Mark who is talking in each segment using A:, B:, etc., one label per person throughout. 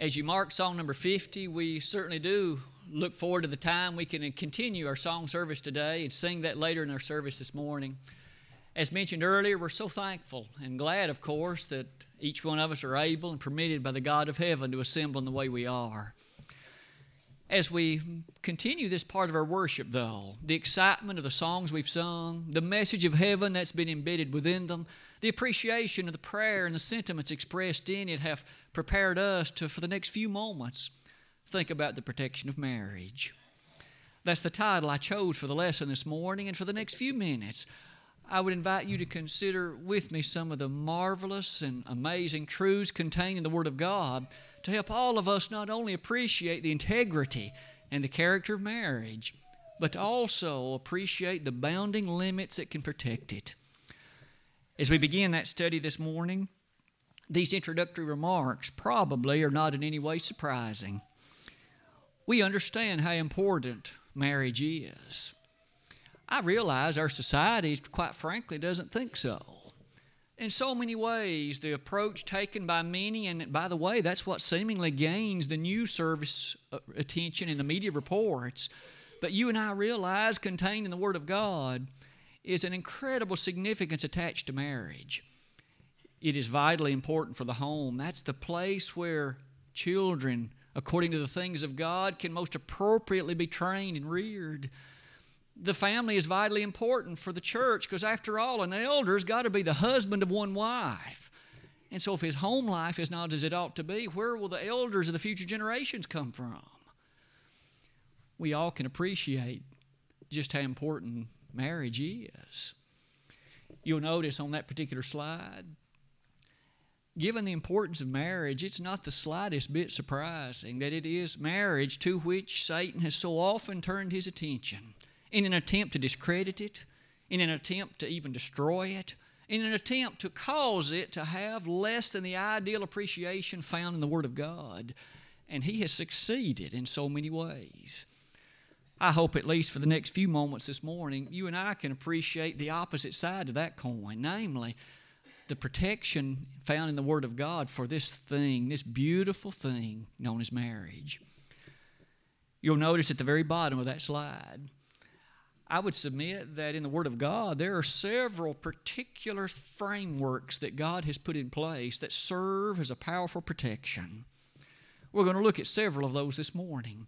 A: As you mark song number 50, we certainly do look forward to the time we can continue our song service today and sing that later in our service this morning. As mentioned earlier, we're so thankful and glad, of course, that each one of us are able and permitted by the God of heaven to assemble in the way we are. As we continue this part of our worship, though, the excitement of the songs we've sung, the message of heaven that's been embedded within them, the appreciation of the prayer and the sentiments expressed in it have prepared us to, for the next few moments, think about the protection of marriage. That's the title I chose for the lesson this morning, and for the next few minutes, I would invite you to consider with me some of the marvelous and amazing truths contained in the Word of God to help all of us not only appreciate the integrity and the character of marriage, but to also appreciate the bounding limits that can protect it. As we begin that study this morning, these introductory remarks probably are not in any way surprising. We understand how important marriage is. I realize our society, quite frankly, doesn't think so. In so many ways, the approach taken by many, and by the way, that's what seemingly gains the news service uh, attention in the media reports. But you and I realize, contained in the Word of God, is an incredible significance attached to marriage. It is vitally important for the home. That's the place where children, according to the things of God, can most appropriately be trained and reared. The family is vitally important for the church because, after all, an elder's got to be the husband of one wife. And so, if his home life is not as it ought to be, where will the elders of the future generations come from? We all can appreciate just how important marriage is. You'll notice on that particular slide, given the importance of marriage, it's not the slightest bit surprising that it is marriage to which Satan has so often turned his attention in an attempt to discredit it, in an attempt to even destroy it, in an attempt to cause it to have less than the ideal appreciation found in the Word of God. And he has succeeded in so many ways. I hope, at least for the next few moments this morning, you and I can appreciate the opposite side of that coin, namely, the protection found in the Word of God for this thing, this beautiful thing known as marriage. You'll notice at the very bottom of that slide, I would submit that in the Word of God, there are several particular frameworks that God has put in place that serve as a powerful protection. We're going to look at several of those this morning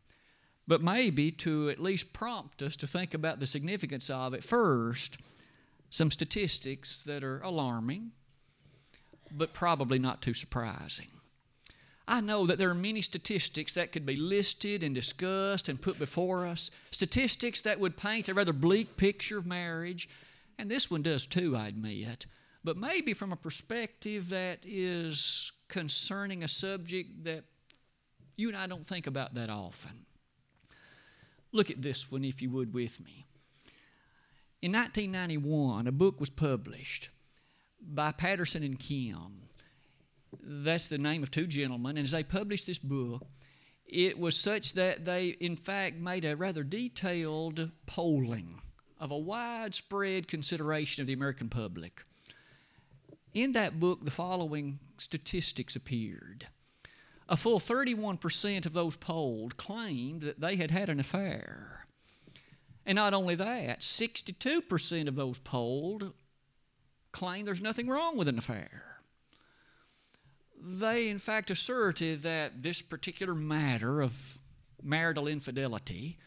A: but maybe to at least prompt us to think about the significance of it first, some statistics that are alarming, but probably not too surprising. I know that there are many statistics that could be listed and discussed and put before us, statistics that would paint a rather bleak picture of marriage, and this one does too, I admit, but maybe from a perspective that is concerning a subject that you and I don't think about that often. Look at this one, if you would, with me. In 1991, a book was published by Patterson and Kim. That's the name of two gentlemen. And as they published this book, it was such that they, in fact, made a rather detailed polling of a widespread consideration of the American public. In that book, the following statistics appeared. A full 31% of those polled claimed that they had had an affair. And not only that, 62% of those polled claimed there's nothing wrong with an affair. They, in fact, asserted that this particular matter of marital infidelity,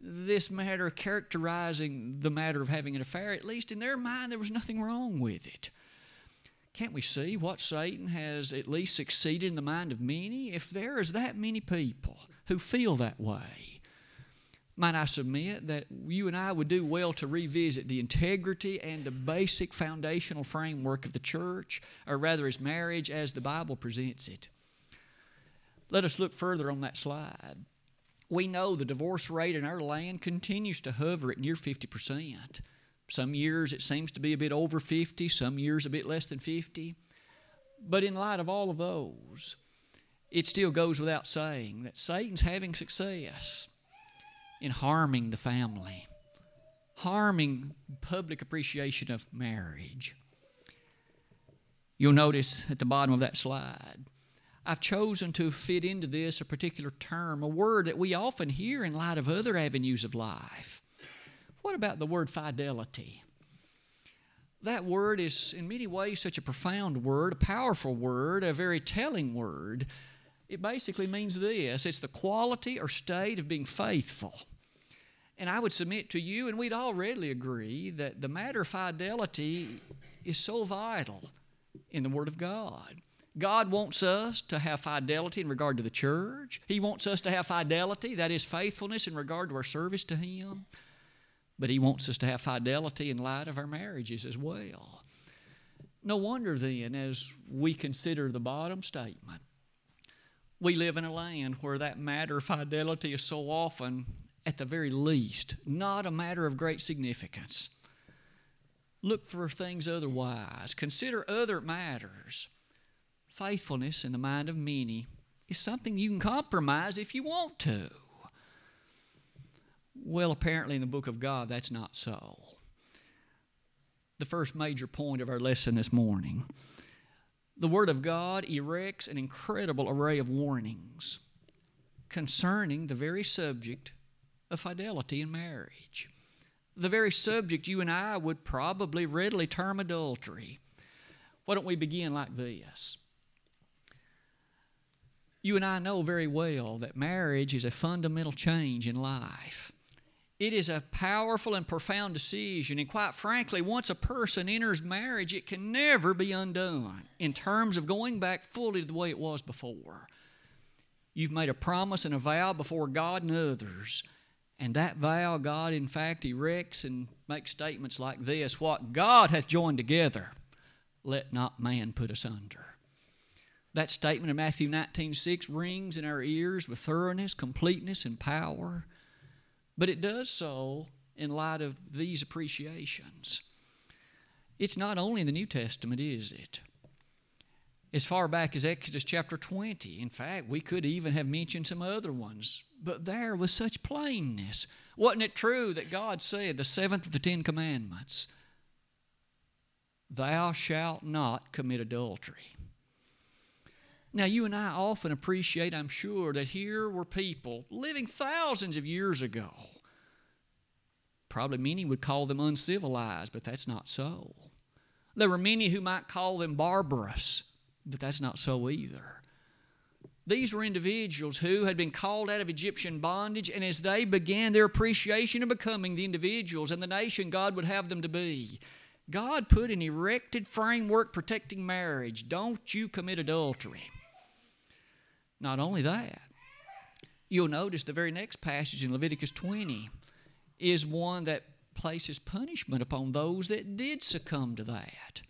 A: this matter characterizing the matter of having an affair, at least in their mind, there was nothing wrong with it. Can't we see what Satan has at least succeeded in the mind of many? If there is that many people who feel that way, might I submit that you and I would do well to revisit the integrity and the basic foundational framework of the church, or rather, as marriage as the Bible presents it. Let us look further on that slide. We know the divorce rate in our land continues to hover at near 50%. Some years it seems to be a bit over 50, some years a bit less than 50. But in light of all of those, it still goes without saying that Satan's having success in harming the family, harming public appreciation of marriage. You'll notice at the bottom of that slide, I've chosen to fit into this a particular term, a word that we often hear in light of other avenues of life. What about the word fidelity? That word is, in many ways, such a profound word, a powerful word, a very telling word. It basically means this it's the quality or state of being faithful. And I would submit to you, and we'd all readily agree, that the matter of fidelity is so vital in the Word of God. God wants us to have fidelity in regard to the church. He wants us to have fidelity, that is, faithfulness in regard to our service to Him. But He wants us to have fidelity in light of our marriages as well. No wonder then, as we consider the bottom statement, we live in a land where that matter of fidelity is so often at the very least, not a matter of great significance. Look for things otherwise, consider other matters. Faithfulness in the mind of many is something you can compromise if you want to. Well, apparently, in the book of God, that's not so. The first major point of our lesson this morning the Word of God erects an incredible array of warnings concerning the very subject of fidelity in marriage. The very subject you and I would probably readily term adultery. Why don't we begin like this? You and I know very well that marriage is a fundamental change in life. It is a powerful and profound decision, and quite frankly, once a person enters marriage, it can never be undone in terms of going back fully to the way it was before. You've made a promise and a vow before God and others and that vow, God, in fact, erects and makes statements like this What God hath joined together, let not man put asunder. That statement in Matthew 19 6 rings in our ears with thoroughness, completeness, and power. But it does so in light of these appreciations. It's not only in the New Testament, is it? as far back as Exodus chapter 20. In fact, we could even have mentioned some other ones, but there with such plainness. Wasn't it true that God said, the seventh of the Ten Commandments, Thou shalt not commit adultery? Now, you and I often appreciate, I'm sure, that here were people living thousands of years ago. Probably many would call them uncivilized, but that's not so. There were many who might call them barbarous but that's not so either. These were individuals who had been called out of Egyptian bondage, and as they began their appreciation of becoming the individuals and the nation God would have them to be, God put an erected framework protecting marriage. Don't you commit adultery. Not only that, you'll notice the very next passage in Leviticus 20 is one that places punishment upon those that did succumb to that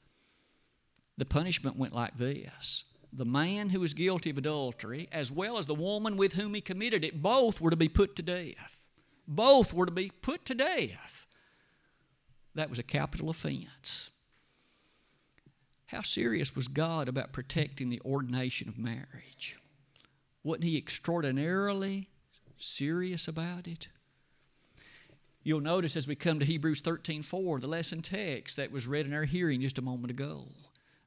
A: the punishment went like this the man who was guilty of adultery, as well as the woman with whom he committed it, both were to be put to death. Both were to be put to death. That was a capital offense. How serious was God about protecting the ordination of marriage? Wasn't He extraordinarily serious about it? You'll notice as we come to Hebrews 13 4, the lesson text that was read in our hearing just a moment ago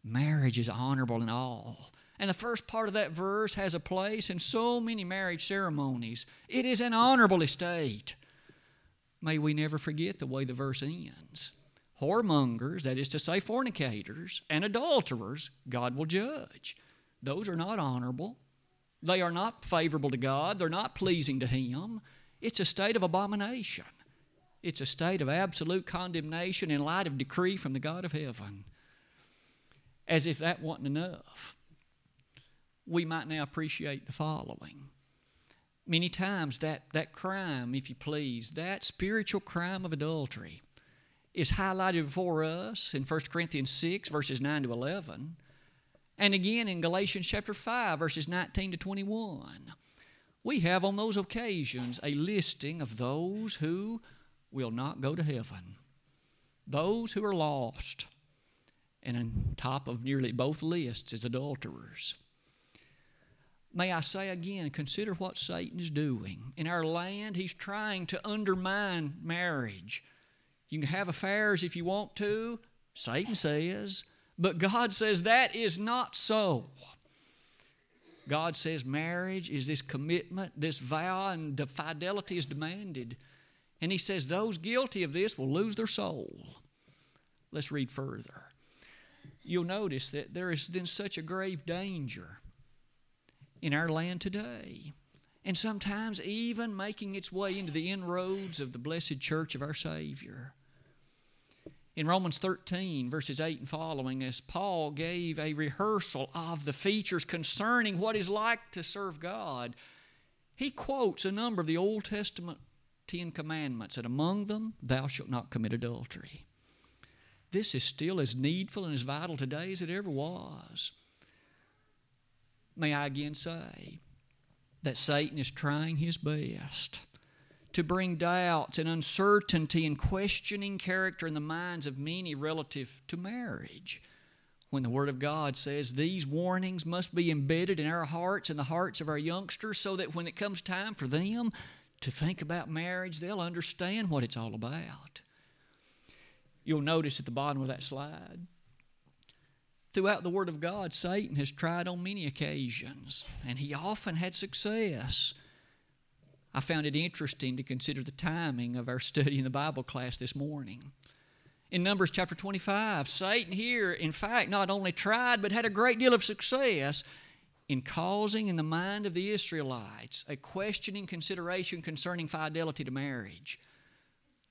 A: marriage is honorable in all. And the first part of that verse has a place in so many marriage ceremonies. It is an honorable estate. May we never forget the way the verse ends. Whoremongers, that is to say, fornicators, and adulterers, God will judge. Those are not honorable. They are not favorable to God. They're not pleasing to Him. It's a state of abomination. It's a state of absolute condemnation in light of decree from the God of heaven as if that wasn't enough. We might now appreciate the following. Many times, that, that crime, if you please, that spiritual crime of adultery, is highlighted before us in 1 Corinthians 6, verses 9 to 11, and again in Galatians chapter 5, verses 19 to 21. We have on those occasions a listing of those who will not go to heaven, those who are lost, and on top of nearly both lists is adulterers. May I say again, consider what Satan is doing. In our land, he's trying to undermine marriage. You can have affairs if you want to, Satan says, but God says that is not so. God says marriage is this commitment, this vow, and the fidelity is demanded. And He says those guilty of this will lose their soul. Let's read further. You'll notice that there is then such a grave danger in our land today, and sometimes even making its way into the inroads of the blessed church of our Savior in Romans 13, verses 8 and following, as Paul gave a rehearsal of the features concerning what is like to serve God, he quotes a number of the Old Testament Ten Commandments, and among them, thou shalt not commit adultery. This is still as needful and as vital today as it ever was. May I again say that Satan is trying his best to bring doubts and uncertainty and questioning character in the minds of many relative to marriage. When the Word of God says these warnings must be embedded in our hearts and the hearts of our youngsters so that when it comes time for them to think about marriage, they'll understand what it's all about. You'll notice at the bottom of that slide, throughout the Word of God, Satan has tried on many occasions, and he often had success I found it interesting to consider the timing of our study in the Bible class this morning. In Numbers chapter 25, Satan here, in fact, not only tried but had a great deal of success in causing in the mind of the Israelites a questioning consideration concerning fidelity to marriage.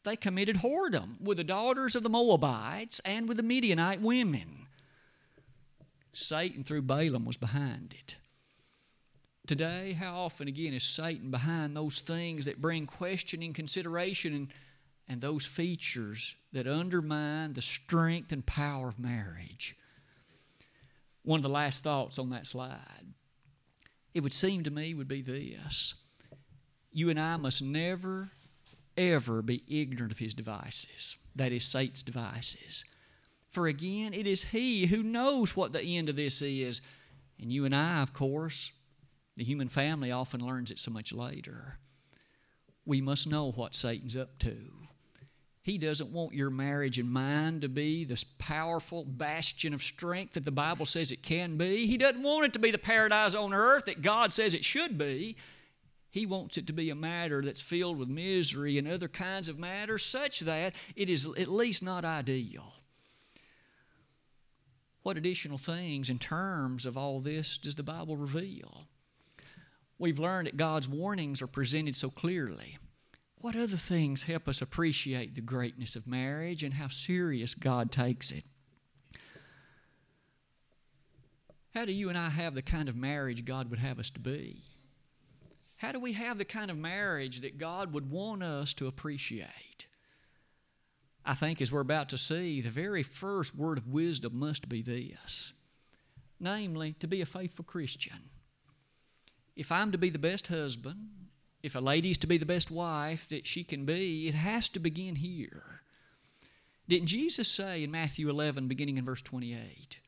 A: They committed whoredom with the daughters of the Moabites and with the Midianite women. Satan, through Balaam, was behind it. Today, how often again is Satan behind those things that bring questioning consideration and, and those features that undermine the strength and power of marriage? One of the last thoughts on that slide, it would seem to me, would be this You and I must never, ever be ignorant of his devices. That is, Satan's devices. For again, it is he who knows what the end of this is. And you and I, of course, the human family often learns it so much later. We must know what Satan's up to. He doesn't want your marriage and mine to be this powerful bastion of strength that the Bible says it can be. He doesn't want it to be the paradise on earth that God says it should be. He wants it to be a matter that's filled with misery and other kinds of matters, such that it is at least not ideal. What additional things in terms of all this does the Bible reveal? We've learned that God's warnings are presented so clearly. What other things help us appreciate the greatness of marriage and how serious God takes it? How do you and I have the kind of marriage God would have us to be? How do we have the kind of marriage that God would want us to appreciate? I think, as we're about to see, the very first word of wisdom must be this namely, to be a faithful Christian if I'm to be the best husband, if a lady's to be the best wife that she can be, it has to begin here. Didn't Jesus say in Matthew 11, beginning in verse 28,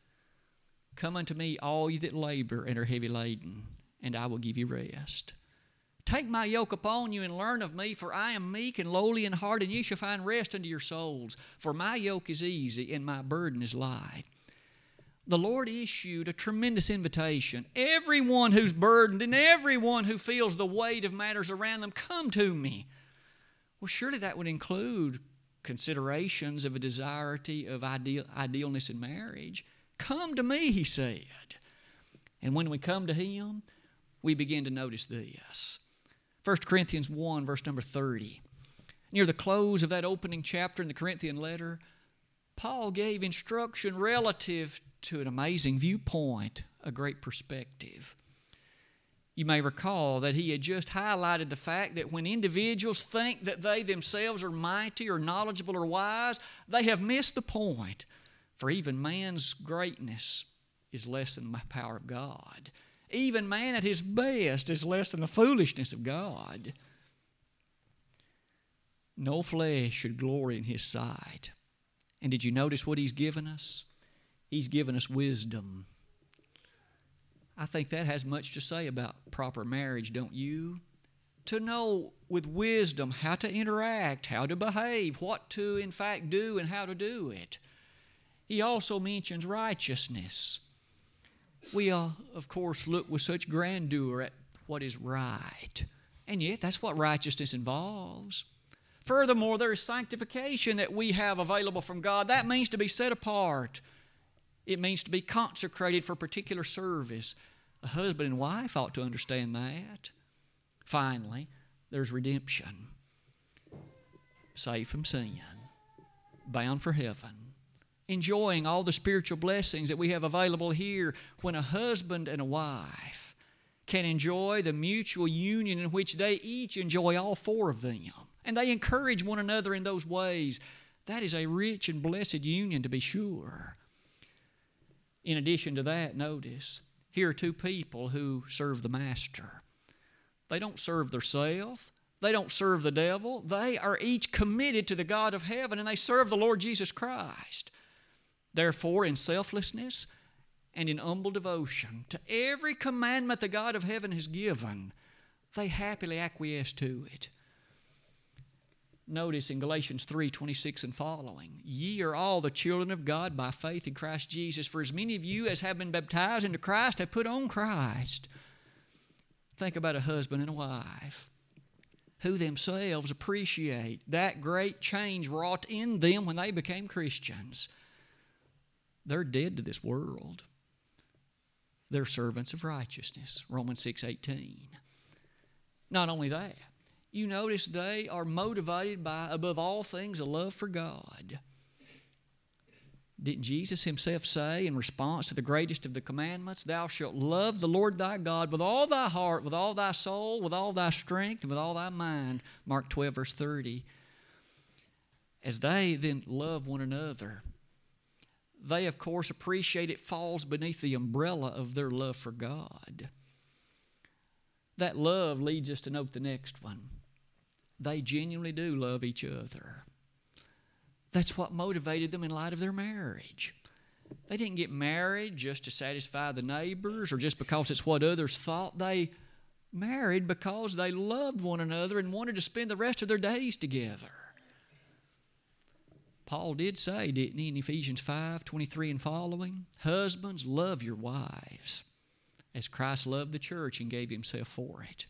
A: Come unto me, all ye that labor and are heavy laden, and I will give you rest. Take my yoke upon you and learn of me, for I am meek and lowly in heart, and ye shall find rest unto your souls. For my yoke is easy and my burden is light the Lord issued a tremendous invitation. Everyone who's burdened and everyone who feels the weight of matters around them, come to me. Well, surely that would include considerations of a desirety of ideal, idealness in marriage. Come to me, he said. And when we come to him, we begin to notice this. 1 Corinthians 1, verse number 30. Near the close of that opening chapter in the Corinthian letter, Paul gave instruction relative to an amazing viewpoint, a great perspective. You may recall that he had just highlighted the fact that when individuals think that they themselves are mighty or knowledgeable or wise, they have missed the point. For even man's greatness is less than the power of God. Even man at his best is less than the foolishness of God. No flesh should glory in his sight. And did you notice what he's given us? He's given us wisdom. I think that has much to say about proper marriage, don't you? To know with wisdom how to interact, how to behave, what to in fact do, and how to do it. He also mentions righteousness. We, uh, of course, look with such grandeur at what is right. And yet, that's what righteousness involves. Furthermore, there is sanctification that we have available from God. That means to be set apart, it means to be consecrated for particular service. A husband and wife ought to understand that. Finally, there's redemption. Saved from sin, bound for heaven, enjoying all the spiritual blessings that we have available here when a husband and a wife can enjoy the mutual union in which they each enjoy all four of them. And they encourage one another in those ways. That is a rich and blessed union, to be sure. In addition to that, notice here are two people who serve the Master. They don't serve themselves, they don't serve the devil. They are each committed to the God of heaven and they serve the Lord Jesus Christ. Therefore, in selflessness and in humble devotion to every commandment the God of heaven has given, they happily acquiesce to it. Notice in Galatians 3 26 and following, ye are all the children of God by faith in Christ Jesus. For as many of you as have been baptized into Christ have put on Christ. Think about a husband and a wife who themselves appreciate that great change wrought in them when they became Christians. They're dead to this world. They're servants of righteousness. Romans 6 18. Not only that, you notice they are motivated by, above all things, a love for God. Didn't Jesus himself say in response to the greatest of the commandments, Thou shalt love the Lord thy God with all thy heart, with all thy soul, with all thy strength, and with all thy mind? Mark 12, verse 30. As they then love one another, they, of course, appreciate it falls beneath the umbrella of their love for God. That love leads us to note the next one. They genuinely do love each other. That's what motivated them in light of their marriage. They didn't get married just to satisfy the neighbors or just because it's what others thought. They married because they loved one another and wanted to spend the rest of their days together. Paul did say, didn't he, in Ephesians 5 23 and following? Husbands, love your wives as Christ loved the church and gave himself for it.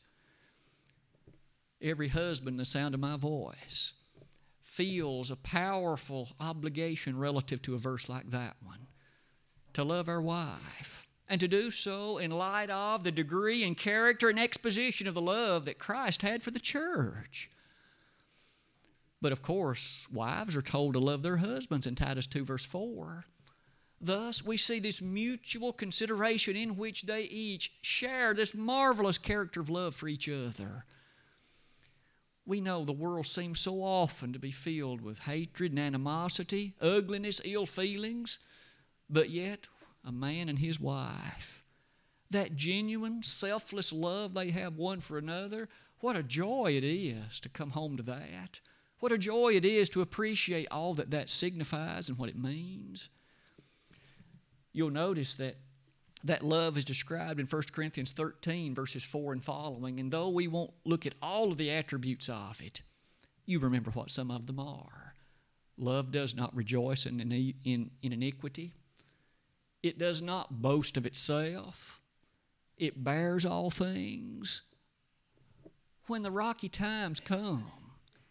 A: Every husband, the sound of my voice, feels a powerful obligation relative to a verse like that one to love our wife and to do so in light of the degree and character and exposition of the love that Christ had for the church. But of course, wives are told to love their husbands in Titus 2, verse 4. Thus, we see this mutual consideration in which they each share this marvelous character of love for each other. We know the world seems so often to be filled with hatred and animosity, ugliness, ill feelings, but yet a man and his wife, that genuine, selfless love they have one for another, what a joy it is to come home to that. What a joy it is to appreciate all that that signifies and what it means. You'll notice that that love is described in 1 Corinthians 13, verses 4 and following. And though we won't look at all of the attributes of it, you remember what some of them are. Love does not rejoice in, in, in iniquity, it does not boast of itself, it bears all things. When the rocky times come,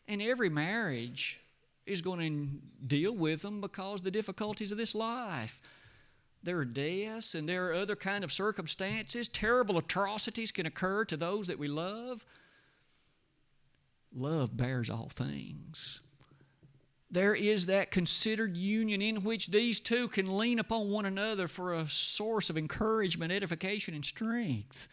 A: and every marriage is going to deal with them because the difficulties of this life there are deaths and there are other kind of circumstances. Terrible atrocities can occur to those that we love. Love bears all things. There is that considered union in which these two can lean upon one another for a source of encouragement, edification, and strength.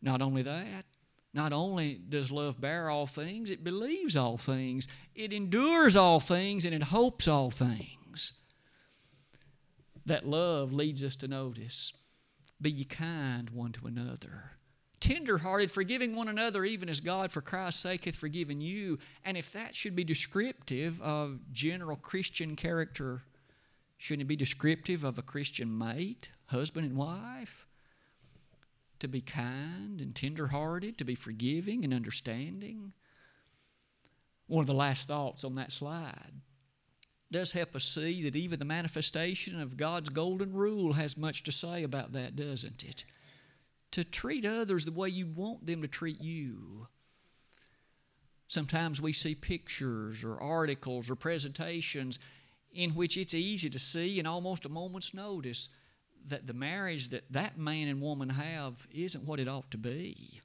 A: Not only that, not only does love bear all things, it believes all things, it endures all things, and it hopes all things that love leads us to notice be ye kind one to another tenderhearted, forgiving one another, even as God for Christ's sake hath forgiven you. And if that should be descriptive of general Christian character, shouldn't it be descriptive of a Christian mate, husband and wife? To be kind and tenderhearted, to be forgiving and understanding. One of the last thoughts on that slide does help us see that even the manifestation of God's golden rule has much to say about that, doesn't it? To treat others the way you want them to treat you. Sometimes we see pictures or articles or presentations in which it's easy to see in almost a moment's notice that the marriage that that man and woman have isn't what it ought to be.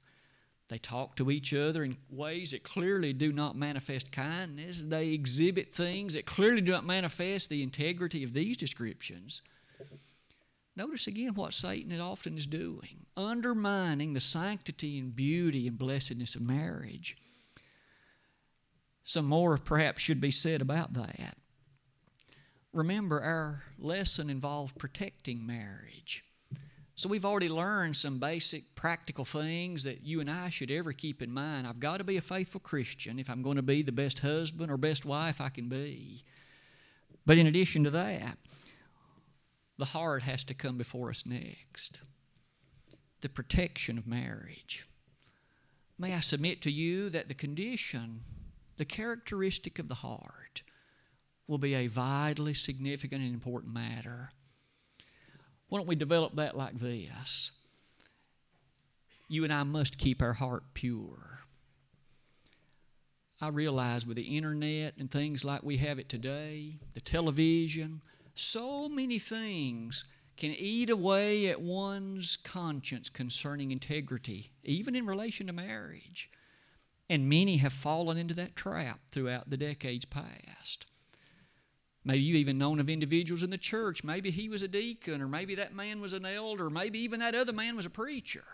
A: They talk to each other in ways that clearly do not manifest kindness. They exhibit things that clearly do not manifest the integrity of these descriptions. Notice again what Satan often is doing undermining the sanctity and beauty and blessedness of marriage. Some more perhaps should be said about that. Remember, our lesson involved protecting marriage. So we've already learned some basic practical things that you and I should ever keep in mind. I've got to be a faithful Christian if I'm going to be the best husband or best wife I can be. But in addition to that, the heart has to come before us next. The protection of marriage. May I submit to you that the condition, the characteristic of the heart, will be a vitally significant and important matter why don't we develop that like this? You and I must keep our heart pure. I realize with the internet and things like we have it today, the television, so many things can eat away at one's conscience concerning integrity, even in relation to marriage. And many have fallen into that trap throughout the decades past. Maybe you even known of individuals in the church. Maybe he was a deacon, or maybe that man was an elder, maybe even that other man was a preacher.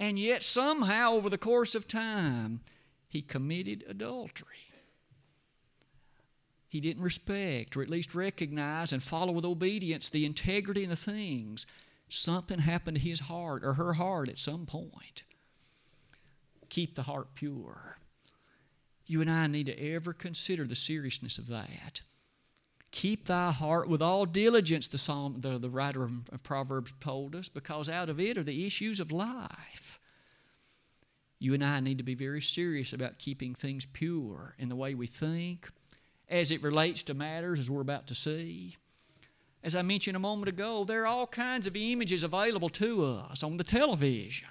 A: And yet, somehow, over the course of time, he committed adultery. He didn't respect, or at least recognize and follow with obedience the integrity and the things. Something happened to his heart or her heart at some point. Keep the heart pure. You and I need to ever consider the seriousness of that. Keep thy heart with all diligence, the, psalm, the, the writer of, Proverbs told us, because out of it are the issues of life. You and I need to be very serious about keeping things pure in the way we think, as it relates to matters as we're about to see. As I mentioned a moment ago, there are all kinds of images available to us on the television,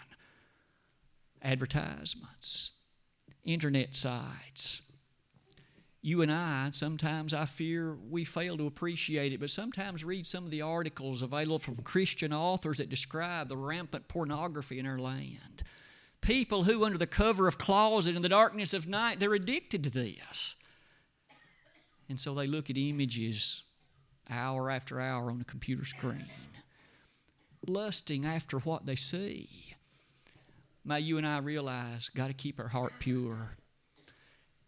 A: advertisements, internet sites, you and I, sometimes I fear we fail to appreciate it, but sometimes read some of the articles available from Christian authors that describe the rampant pornography in our land. People who, under the cover of closet in the darkness of night, they're addicted to this. And so they look at images hour after hour on a computer screen, lusting after what they see. May you and I realize, got to keep our heart pure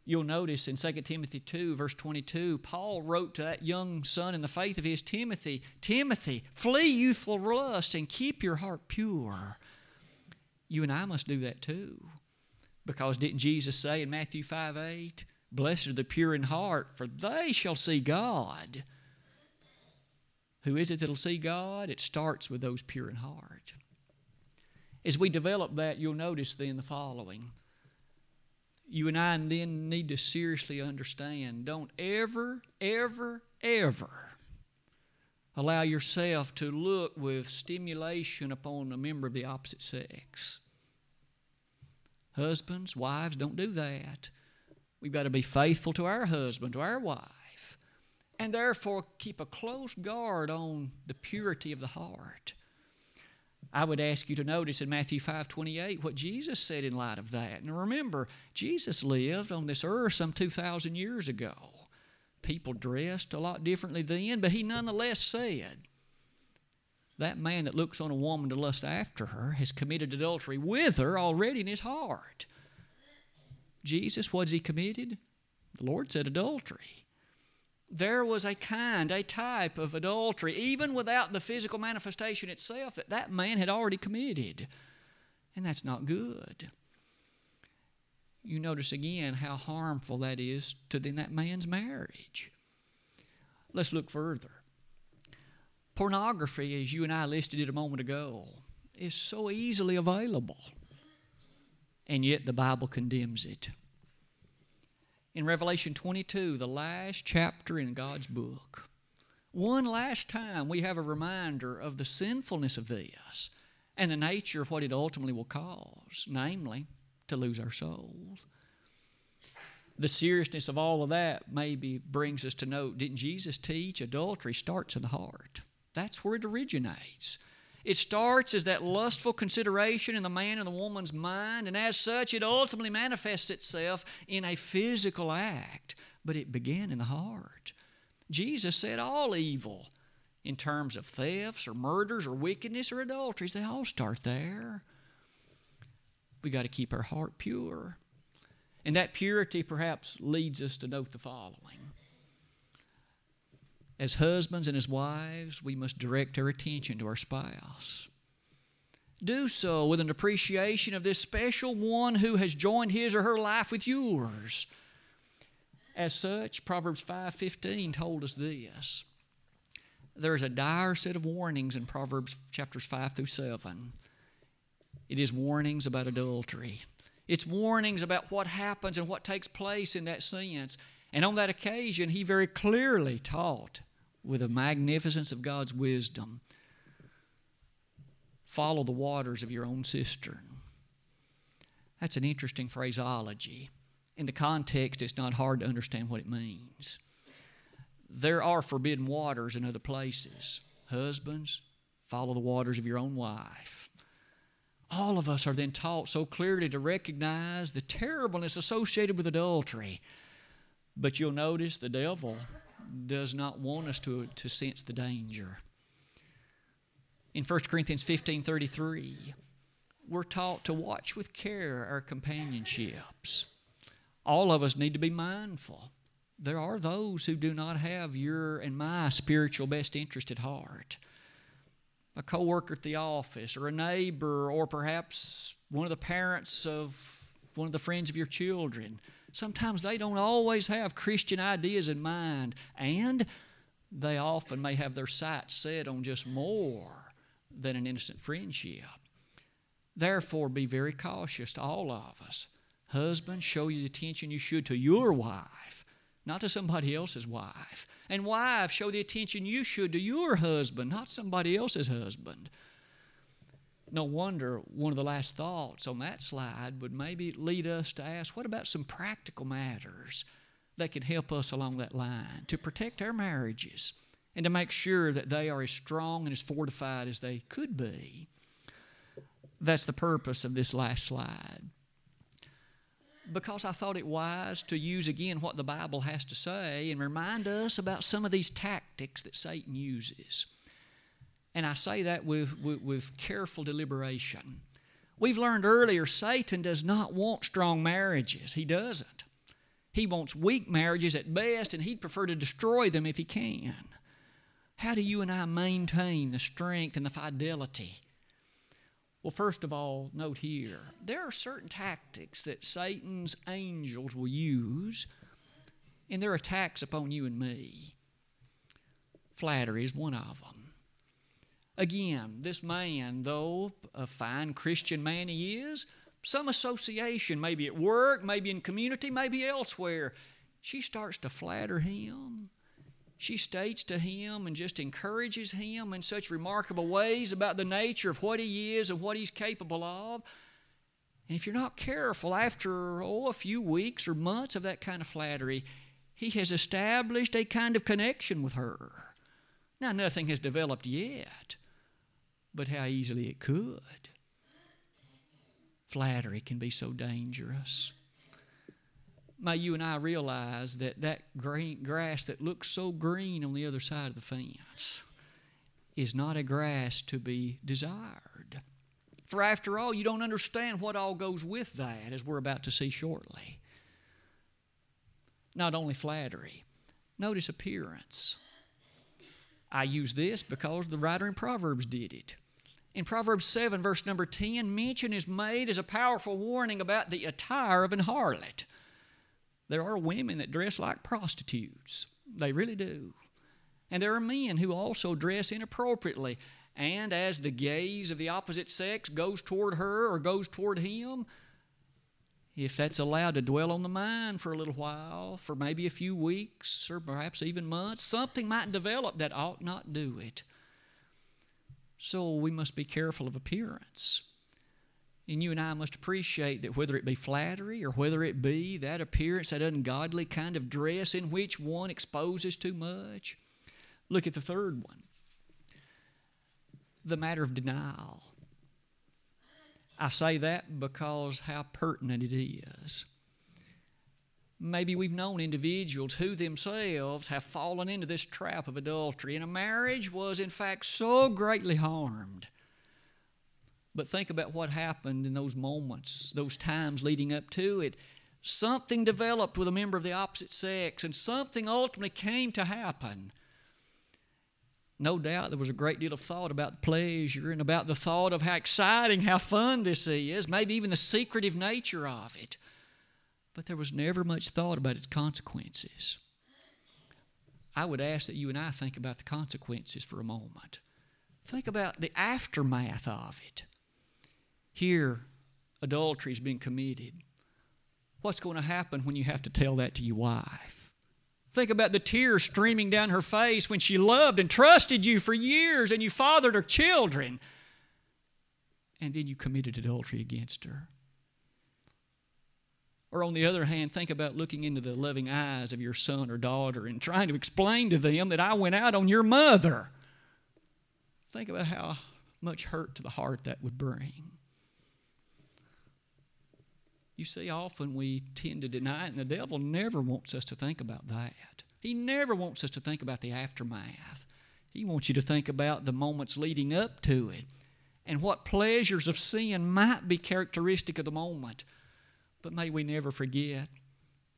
A: You'll notice in 2 Timothy 2, verse 22, Paul wrote to that young son in the faith of his, Timothy, Timothy, flee youthful lust and keep your heart pure. You and I must do that too. Because didn't Jesus say in Matthew 5 8, Blessed are the pure in heart, for they shall see God. Who is it that'll see God? It starts with those pure in heart. As we develop that, you'll notice then the following you and I then need to seriously understand don't ever, ever, ever allow yourself to look with stimulation upon a member of the opposite sex. Husbands, wives, don't do that. We've got to be faithful to our husband, to our wife, and therefore keep a close guard on the purity of the heart. I would ask you to notice in Matthew 5 28 what Jesus said in light of that. And remember, Jesus lived on this earth some 2,000 years ago. People dressed a lot differently then, but he nonetheless said, That man that looks on a woman to lust after her has committed adultery with her already in his heart. Jesus, what has he committed? The Lord said adultery there was a kind, a type of adultery, even without the physical manifestation itself, that that man had already committed. And that's not good. You notice again how harmful that is to then that man's marriage. Let's look further. Pornography, as you and I listed it a moment ago, is so easily available, and yet the Bible condemns it. In Revelation 22, the last chapter in God's book. One last time, we have a reminder of the sinfulness of this and the nature of what it ultimately will cause, namely, to lose our souls. The seriousness of all of that maybe brings us to note didn't Jesus teach adultery starts in the heart? That's where it originates. It starts as that lustful consideration in the man and the woman's mind, and as such, it ultimately manifests itself in a physical act, but it began in the heart. Jesus said all evil, in terms of thefts or murders or wickedness or adulteries, they all start there. We got to keep our heart pure. And that purity perhaps leads us to note the following as husbands and as wives, we must direct our attention to our spouse. Do so with an appreciation of this special one who has joined his or her life with yours. As such, Proverbs 5:15 told us this. There is a dire set of warnings in Proverbs chapters 5 through 7. It is warnings about adultery. It's warnings about what happens and what takes place in that sense. And on that occasion, he very clearly taught with the magnificence of God's wisdom. Follow the waters of your own cistern. That's an interesting phraseology. In the context, it's not hard to understand what it means. There are forbidden waters in other places. Husbands, follow the waters of your own wife. All of us are then taught so clearly to recognize the terribleness associated with adultery. But you'll notice the devil does not want us to, to sense the danger. In 1 Corinthians 15 33, we're taught to watch with care our companionships. All of us need to be mindful. There are those who do not have your and my spiritual best interest at heart. A coworker at the office, or a neighbor, or perhaps one of the parents of one of the friends of your children Sometimes they don't always have Christian ideas in mind, and they often may have their sights set on just more than an innocent friendship. Therefore, be very cautious to all of us. Husbands, show the attention you should to your wife, not to somebody else's wife. And wives, show the attention you should to your husband, not somebody else's husband. No wonder one of the last thoughts on that slide would maybe lead us to ask what about some practical matters that can help us along that line to protect our marriages and to make sure that they are as strong and as fortified as they could be? That's the purpose of this last slide. Because I thought it wise to use again what the Bible has to say and remind us about some of these tactics that Satan uses. And I say that with, with, with careful deliberation. We've learned earlier Satan does not want strong marriages. He doesn't. He wants weak marriages at best, and he'd prefer to destroy them if he can. How do you and I maintain the strength and the fidelity? Well, first of all, note here there are certain tactics that Satan's angels will use in their attacks upon you and me. Flattery is one of them. Again, this man, though a fine Christian man he is, some association, maybe at work, maybe in community, maybe elsewhere, she starts to flatter him. She states to him and just encourages him in such remarkable ways about the nature of what he is and what he's capable of. And if you're not careful, after oh, a few weeks or months of that kind of flattery, he has established a kind of connection with her. Now, nothing has developed yet, but how easily it could. Flattery can be so dangerous. May you and I realize that that green grass that looks so green on the other side of the fence is not a grass to be desired. For after all, you don't understand what all goes with that, as we're about to see shortly. Not only flattery, notice appearance. I use this because the writer in Proverbs did it. In Proverbs 7, verse number 10, mention is made as a powerful warning about the attire of an harlot. There are women that dress like prostitutes, they really do. And there are men who also dress inappropriately. And as the gaze of the opposite sex goes toward her or goes toward him, if that's allowed to dwell on the mind for a little while, for maybe a few weeks or perhaps even months, something might develop that ought not do it. So we must be careful of appearance. And you and I must appreciate that whether it be flattery or whether it be that appearance, that ungodly kind of dress in which one exposes too much. Look at the third one the matter of denial. I say that because how pertinent it is. Maybe we've known individuals who themselves have fallen into this trap of adultery, and a marriage was in fact so greatly harmed. But think about what happened in those moments, those times leading up to it. Something developed with a member of the opposite sex, and something ultimately came to happen no doubt there was a great deal of thought about the pleasure and about the thought of how exciting, how fun this is, maybe even the secretive nature of it. But there was never much thought about its consequences. I would ask that you and I think about the consequences for a moment. Think about the aftermath of it. Here, adultery has been committed. What's going to happen when you have to tell that to your wife? Think about the tears streaming down her face when she loved and trusted you for years and you fathered her children. And then you committed adultery against her. Or on the other hand, think about looking into the loving eyes of your son or daughter and trying to explain to them that I went out on your mother. Think about how much hurt to the heart that would bring. You see, often we tend to deny it, and the devil never wants us to think about that. He never wants us to think about the aftermath. He wants you to think about the moments leading up to it and what pleasures of sin might be characteristic of the moment. But may we never forget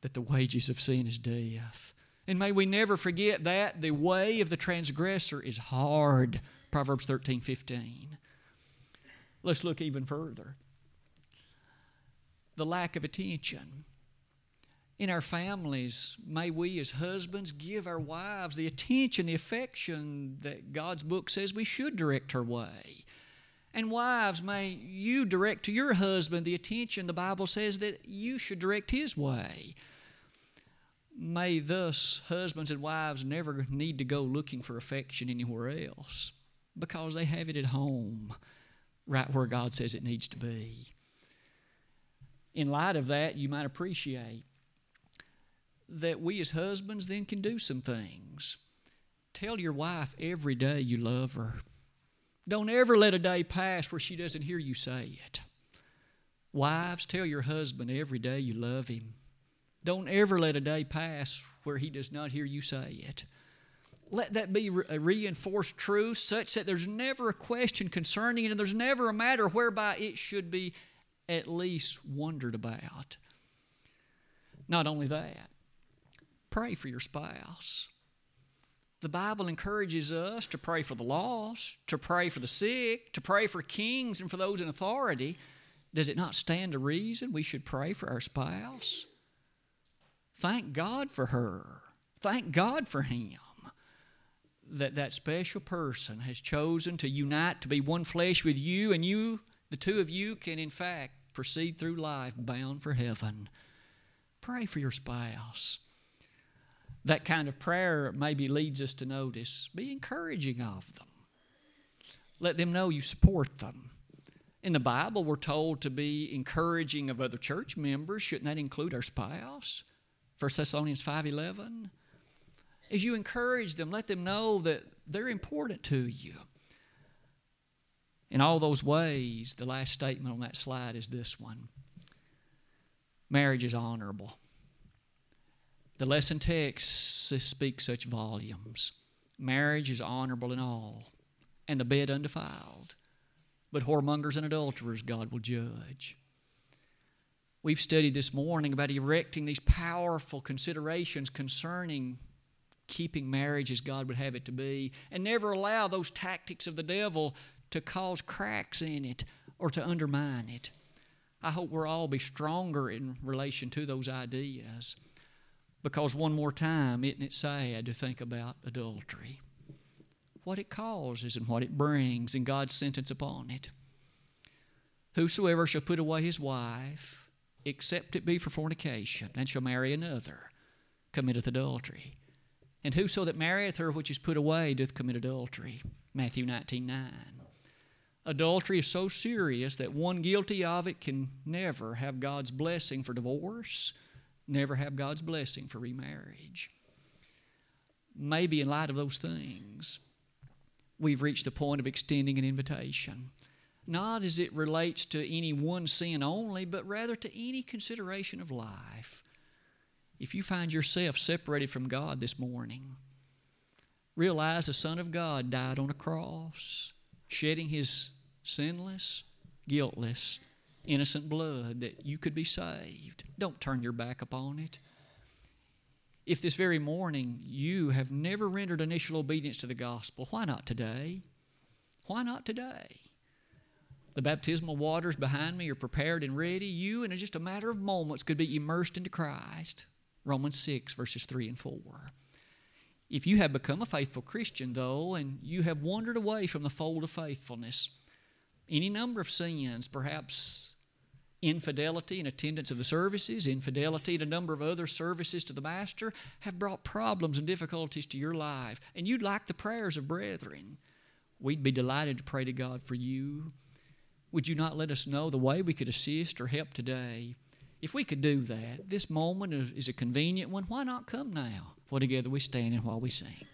A: that the wages of sin is death. And may we never forget that the way of the transgressor is hard. Proverbs 13 15. Let's look even further the lack of attention. In our families, may we as husbands give our wives the attention, the affection that God's book says we should direct her way. And wives, may you direct to your husband the attention the Bible says that you should direct his way. May thus husbands and wives never need to go looking for affection anywhere else because they have it at home, right where God says it needs to be in light of that, you might appreciate that we as husbands then can do some things. Tell your wife every day you love her. Don't ever let a day pass where she doesn't hear you say it. Wives, tell your husband every day you love him. Don't ever let a day pass where he does not hear you say it. Let that be a reinforced truth such that there's never a question concerning it and there's never a matter whereby it should be at least wondered about. Not only that, pray for your spouse. The Bible encourages us to pray for the lost, to pray for the sick, to pray for kings and for those in authority. Does it not stand to reason we should pray for our spouse? Thank God for her. Thank God for him that that special person has chosen to unite to be one flesh with you and you the two of you can in fact proceed through life bound for heaven. Pray for your spouse. That kind of prayer maybe leads us to notice be encouraging of them. Let them know you support them. In the Bible, we're told to be encouraging of other church members. Shouldn't that include our spouse? 1 Thessalonians 5.11. As you encourage them, let them know that they're important to you. In all those ways, the last statement on that slide is this one marriage is honorable. The lesson text speaks such volumes. Marriage is honorable in all, and the bed undefiled. But whoremongers and adulterers God will judge. We've studied this morning about erecting these powerful considerations concerning keeping marriage as God would have it to be, and never allow those tactics of the devil to cause cracks in it or to undermine it. I hope we'll all be stronger in relation to those ideas. Because, one more time, isn't it sad to think about adultery? What it causes and what it brings, and God's sentence upon it. Whosoever shall put away his wife, except it be for fornication, and shall marry another, committeth adultery. And whoso that marrieth her which is put away doth commit adultery. Matthew 19 9. Adultery is so serious that one guilty of it can never have God's blessing for divorce, never have God's blessing for remarriage. Maybe in light of those things, we've reached the point of extending an invitation not as it relates to any one sin only, but rather to any consideration of life. If you find yourself separated from God this morning, realize the Son of God died on a cross, shedding his sinless, guiltless, innocent blood that you could be saved. Don't turn your back upon it. If this very morning you have never rendered initial obedience to the gospel, why not today? Why not today? The baptismal waters behind me are prepared and ready. You, in just a matter of moments, could be immersed into Christ. Romans 6, verses 3 and 4. If you have become a faithful Christian, though, and you have wandered away from the fold of faithfulness, any number of sins, perhaps infidelity in attendance of the services, infidelity in a number of other services to the Master, have brought problems and difficulties to your life, and you'd like the prayers of brethren, we'd be delighted to pray to God for you. Would you not let us know the way we could assist or help today? If we could do that, this moment is a convenient one. Why not come now? For together we stand and while we sing.